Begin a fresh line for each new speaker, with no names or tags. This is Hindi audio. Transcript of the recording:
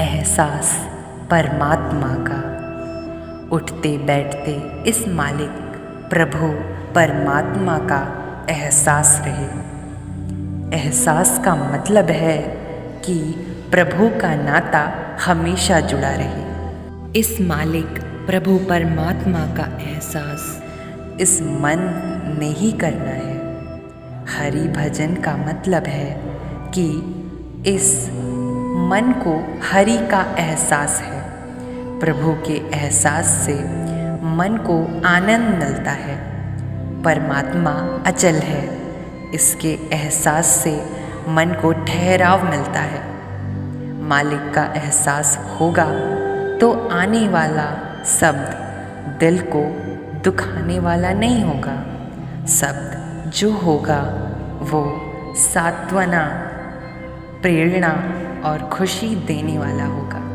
एहसास परमात्मा का। उठते बैठते इस मालिक प्रभु परमात्मा का एहसास रहे। एहसास का मतलब है कि प्रभु का नाता हमेशा जुड़ा रहे। इस मालिक प्रभु परमात्मा का एहसास इस मन ने ही करना है। हरि भजन का मतलब है कि इस मन को हरि का एहसास है। प्रभु के एहसास से मन को आनंद मिलता है। परमात्मा अचल है। इसके एहसास से मन को ठहराव मिलता है। मालिक का एहसास होगा तो आने वाला शब्द दिल को दुखाने वाला नहीं होगा। शब्द जो होगा वो सात्वना, प्रेरणा और खुशी देने वाला होगा।